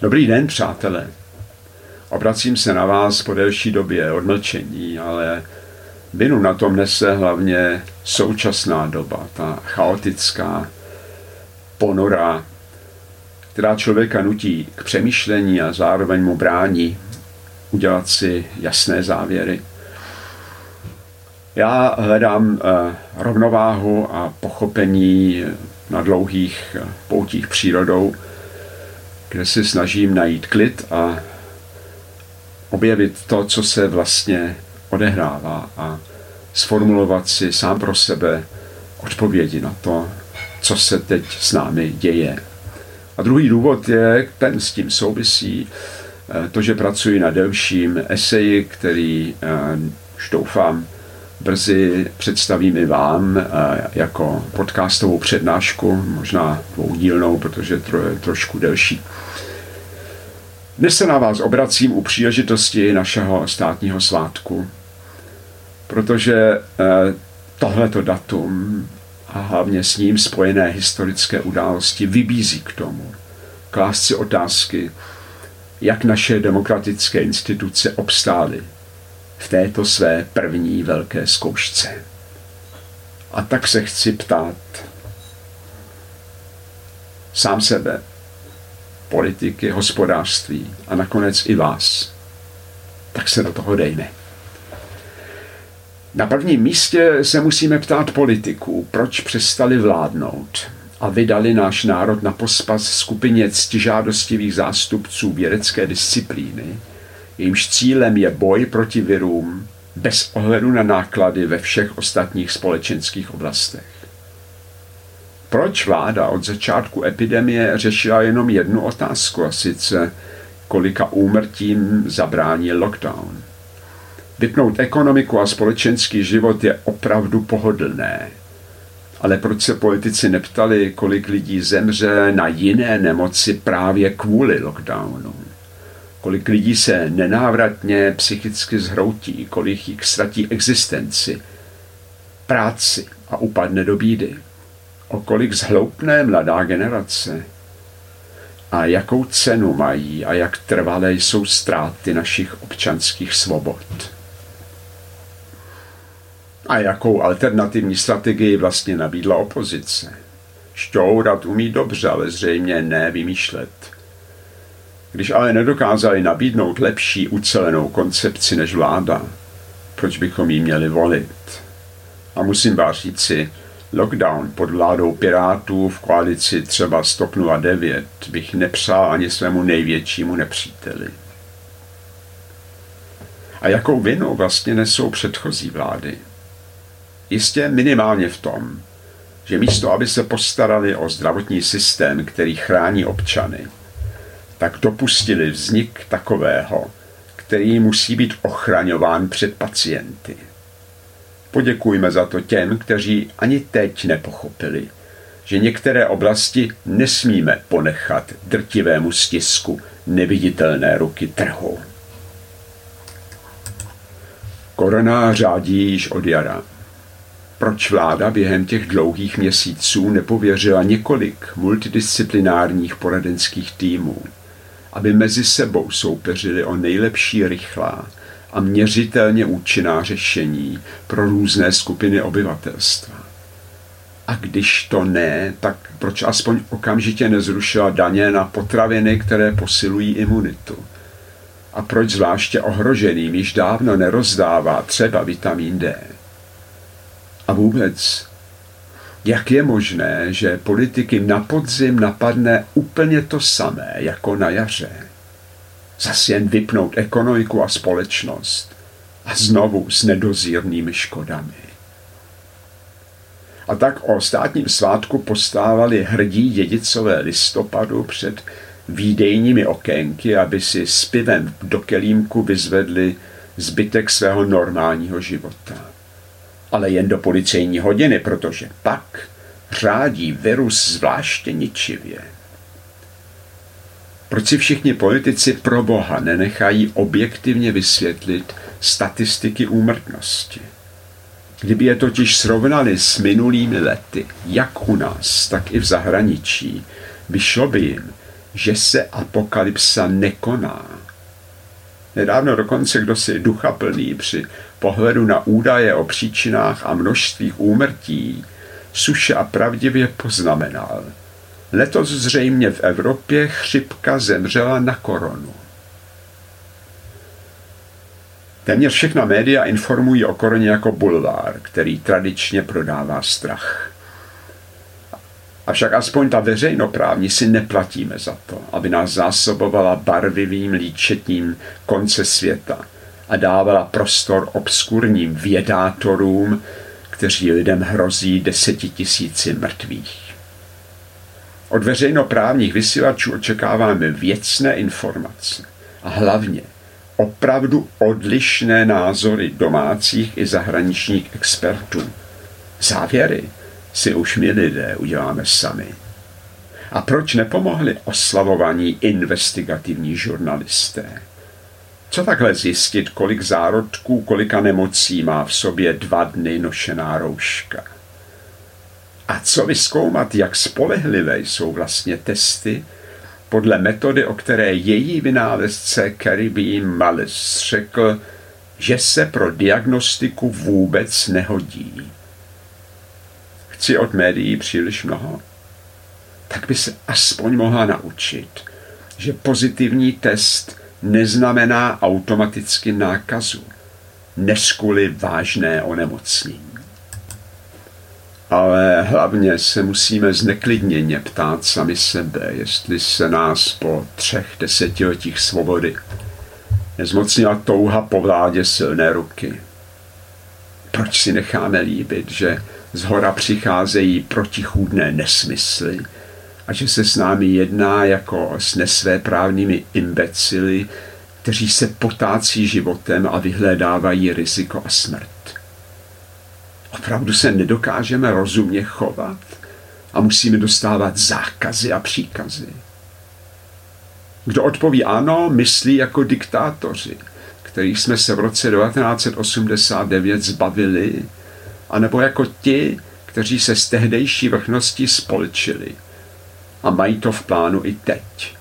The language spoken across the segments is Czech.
Dobrý den, přátelé. Obracím se na vás po delší době odmlčení, ale vinu na tom nese hlavně současná doba, ta chaotická, ponorá, která člověka nutí k přemýšlení a zároveň mu brání udělat si jasné závěry. Já hledám eh, rovnováhu a pochopení na dlouhých eh, poutích přírodou, kde si snažím najít klid a objevit to, co se vlastně odehrává a sformulovat si sám pro sebe odpovědi na to, co se teď s námi děje. A druhý důvod je, ten s tím souvisí, eh, to, že pracuji na delším eseji, který už doufám brzy představím i vám eh, jako podcastovou přednášku, možná dvoudílnou, protože to je trošku delší. Dnes se na vás obracím u příležitosti našeho státního svátku, protože eh, tohleto datum a hlavně s ním spojené historické události vybízí k tomu, klást si otázky, jak naše demokratické instituce obstály v této své první velké zkoušce. A tak se chci ptát sám sebe, politiky, hospodářství a nakonec i vás. Tak se do toho dejme. Na prvním místě se musíme ptát politiků, proč přestali vládnout a vydali náš národ na pospas skupině ctižádostivých zástupců vědecké disciplíny, jejímž cílem je boj proti virům bez ohledu na náklady ve všech ostatních společenských oblastech. Proč vláda od začátku epidemie řešila jenom jednu otázku, a sice kolika úmrtím zabrání lockdown? Vypnout ekonomiku a společenský život je opravdu pohodlné. Ale proč se politici neptali, kolik lidí zemře na jiné nemoci právě kvůli lockdownu? kolik lidí se nenávratně psychicky zhroutí, kolik jich ztratí existenci, práci a upadne do bídy, o kolik zhloupne mladá generace a jakou cenu mají a jak trvalé jsou ztráty našich občanských svobod. A jakou alternativní strategii vlastně nabídla opozice. Šťourat umí dobře, ale zřejmě ne vymýšlet – když ale nedokázali nabídnout lepší ucelenou koncepci než vláda, proč bychom jí měli volit? A musím vás říci, lockdown pod vládou Pirátů v koalici třeba Stop 09 bych nepřál ani svému největšímu nepříteli. A jakou vinu vlastně nesou předchozí vlády? Jistě minimálně v tom, že místo, aby se postarali o zdravotní systém, který chrání občany, tak dopustili vznik takového, který musí být ochraňován před pacienty. Poděkujme za to těm, kteří ani teď nepochopili, že některé oblasti nesmíme ponechat drtivému stisku neviditelné ruky trhu. Korona řádí již od jara. Proč vláda během těch dlouhých měsíců nepověřila několik multidisciplinárních poradenských týmů, aby mezi sebou soupeřili o nejlepší rychlá a měřitelně účinná řešení pro různé skupiny obyvatelstva. A když to ne, tak proč aspoň okamžitě nezrušila daně na potraviny, které posilují imunitu? A proč zvláště ohroženým již dávno nerozdává třeba vitamin D? A vůbec jak je možné, že politiky na podzim napadne úplně to samé jako na jaře? Zas jen vypnout ekonomiku a společnost a znovu s nedozírnými škodami. A tak o státním svátku postávali hrdí dědicové listopadu před výdejními okénky, aby si s pivem do kelímku vyzvedli zbytek svého normálního života ale jen do policejní hodiny, protože pak řádí virus zvláště ničivě. Proč si všichni politici pro Boha nenechají objektivně vysvětlit statistiky úmrtnosti? Kdyby je totiž srovnali s minulými lety, jak u nás, tak i v zahraničí, vyšlo by jim, že se apokalypsa nekoná. Nedávno dokonce kdo si ducha plný při pohledu na údaje o příčinách a množstvích úmrtí suše a pravdivě poznamenal. Letos zřejmě v Evropě chřipka zemřela na koronu. Téměř všechna média informují o koroně jako bulvár, který tradičně prodává strach. Avšak aspoň ta veřejnoprávní si neplatíme za to, aby nás zásobovala barvivým líčetním konce světa a dávala prostor obskurním vědátorům, kteří lidem hrozí desetitisíci mrtvých. Od veřejnoprávních vysílačů očekáváme věcné informace a hlavně opravdu odlišné názory domácích i zahraničních expertů. Závěry si už my lidé uděláme sami. A proč nepomohli oslavovaní investigativní žurnalisté? Co takhle zjistit, kolik zárodků, kolika nemocí má v sobě dva dny nošená rouška? A co vyskoumat, jak spolehlivé jsou vlastně testy podle metody, o které její vynálezce Caribbean Malles řekl, že se pro diagnostiku vůbec nehodí. Chci od médií příliš mnoho. Tak by se aspoň mohla naučit, že pozitivní test neznamená automaticky nákazu, než vážné onemocnění. Ale hlavně se musíme zneklidněně ptát sami sebe, jestli se nás po třech desetiletích svobody nezmocnila touha po vládě silné ruky. Proč si necháme líbit, že z hora přicházejí protichůdné nesmysly a že se s námi jedná jako s nesvéprávnými imbecily, kteří se potácí životem a vyhledávají riziko a smrt. Opravdu se nedokážeme rozumně chovat a musíme dostávat zákazy a příkazy. Kdo odpoví ano, myslí jako diktátoři, kterých jsme se v roce 1989 zbavili, anebo jako ti, kteří se z tehdejší vrchnosti spolčili a mají to v plánu i teď.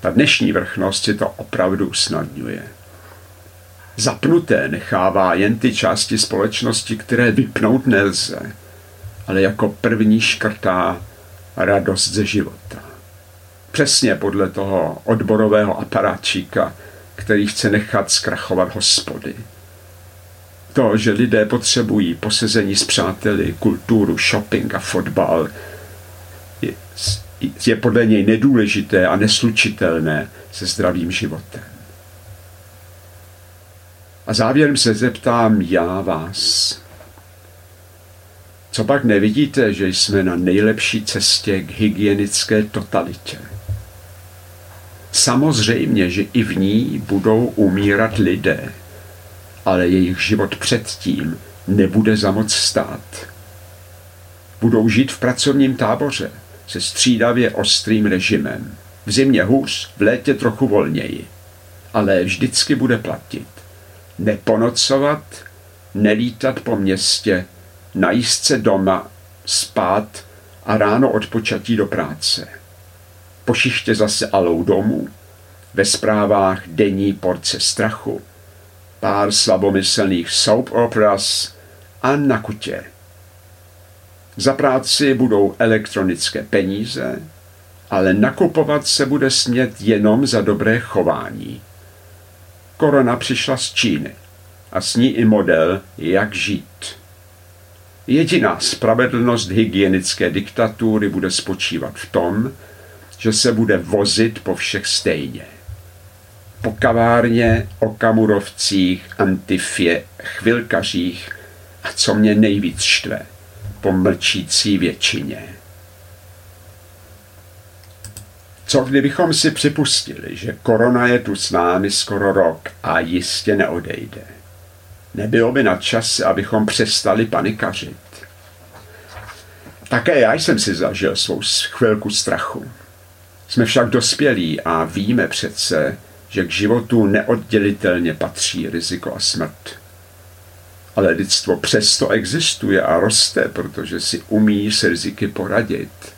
Ta dnešní vrchnost si to opravdu usnadňuje. Zapnuté nechává jen ty části společnosti, které vypnout nelze, ale jako první škrtá radost ze života. Přesně podle toho odborového aparáčíka, který chce nechat zkrachovat hospody. To, že lidé potřebují posezení s přáteli, kulturu, shopping a fotbal, je, je podle něj nedůležité a neslučitelné se zdravým životem. A závěrem se zeptám já vás. Co pak nevidíte, že jsme na nejlepší cestě k hygienické totalitě? Samozřejmě, že i v ní budou umírat lidé, ale jejich život předtím nebude za moc stát. Budou žít v pracovním táboře se střídavě ostrým režimem. V zimě hůř, v létě trochu volněji. Ale vždycky bude platit neponocovat, nelítat po městě, najíst se doma, spát a ráno odpočatí do práce. Po šichtě zase alou domů, ve zprávách denní porce strachu, pár slabomyslných soap operas a na kutě. Za práci budou elektronické peníze, ale nakupovat se bude smět jenom za dobré chování. Korona přišla z Číny a s ní i model, jak žít. Jediná spravedlnost hygienické diktatury bude spočívat v tom, že se bude vozit po všech stejně. Po kavárně, okamurovcích, antifě, chvilkařích a co mě nejvíc štve, po mlčící většině. Co kdybychom si připustili, že korona je tu s námi skoro rok a jistě neodejde? Nebylo by na čase, abychom přestali panikařit. Také já jsem si zažil svou chvilku strachu. Jsme však dospělí a víme přece, že k životu neoddělitelně patří riziko a smrt. Ale lidstvo přesto existuje a roste, protože si umí s riziky poradit –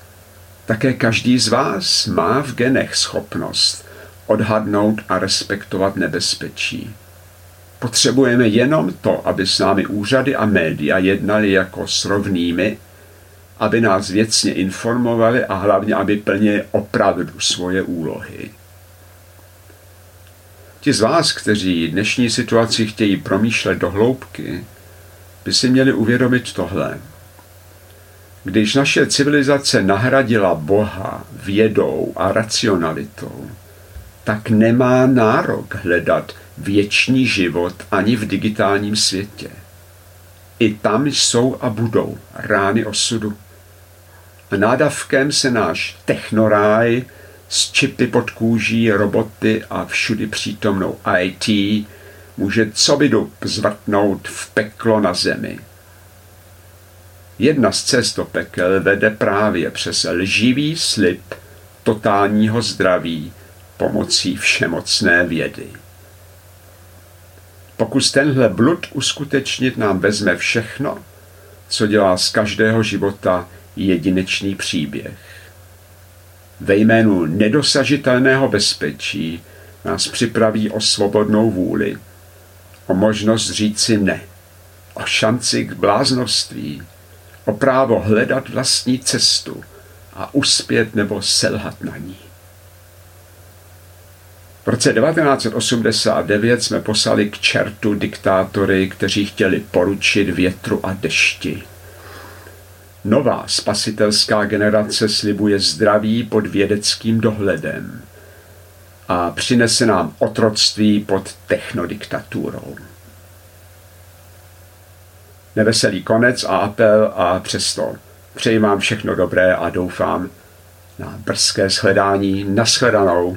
Také každý z vás má v genech schopnost odhadnout a respektovat nebezpečí. Potřebujeme jenom to, aby s námi úřady a média jednali jako s rovnými, aby nás věcně informovali a hlavně, aby plnili opravdu svoje úlohy. Ti z vás, kteří dnešní situaci chtějí promýšlet do hloubky, by si měli uvědomit tohle. Když naše civilizace nahradila Boha vědou a racionalitou, tak nemá nárok hledat věčný život ani v digitálním světě. I tam jsou a budou rány osudu. Nádavkem se náš technoráj s čipy pod kůží, roboty a všudy přítomnou IT může co by zvrtnout v peklo na zemi. Jedna z cest do pekel vede právě přes lživý slib totálního zdraví pomocí všemocné vědy. Pokus tenhle blud uskutečnit nám vezme všechno, co dělá z každého života jedinečný příběh. Ve jménu nedosažitelného bezpečí nás připraví o svobodnou vůli, o možnost říci ne, o šanci k bláznoství, o právo hledat vlastní cestu a uspět nebo selhat na ní. V roce 1989 jsme poslali k čertu diktátory, kteří chtěli poručit větru a dešti. Nová spasitelská generace slibuje zdraví pod vědeckým dohledem a přinese nám otroctví pod technodiktaturou. Neveselý konec a apel a přesto přeji vám všechno dobré a doufám na brzké shledání. Naschledanou.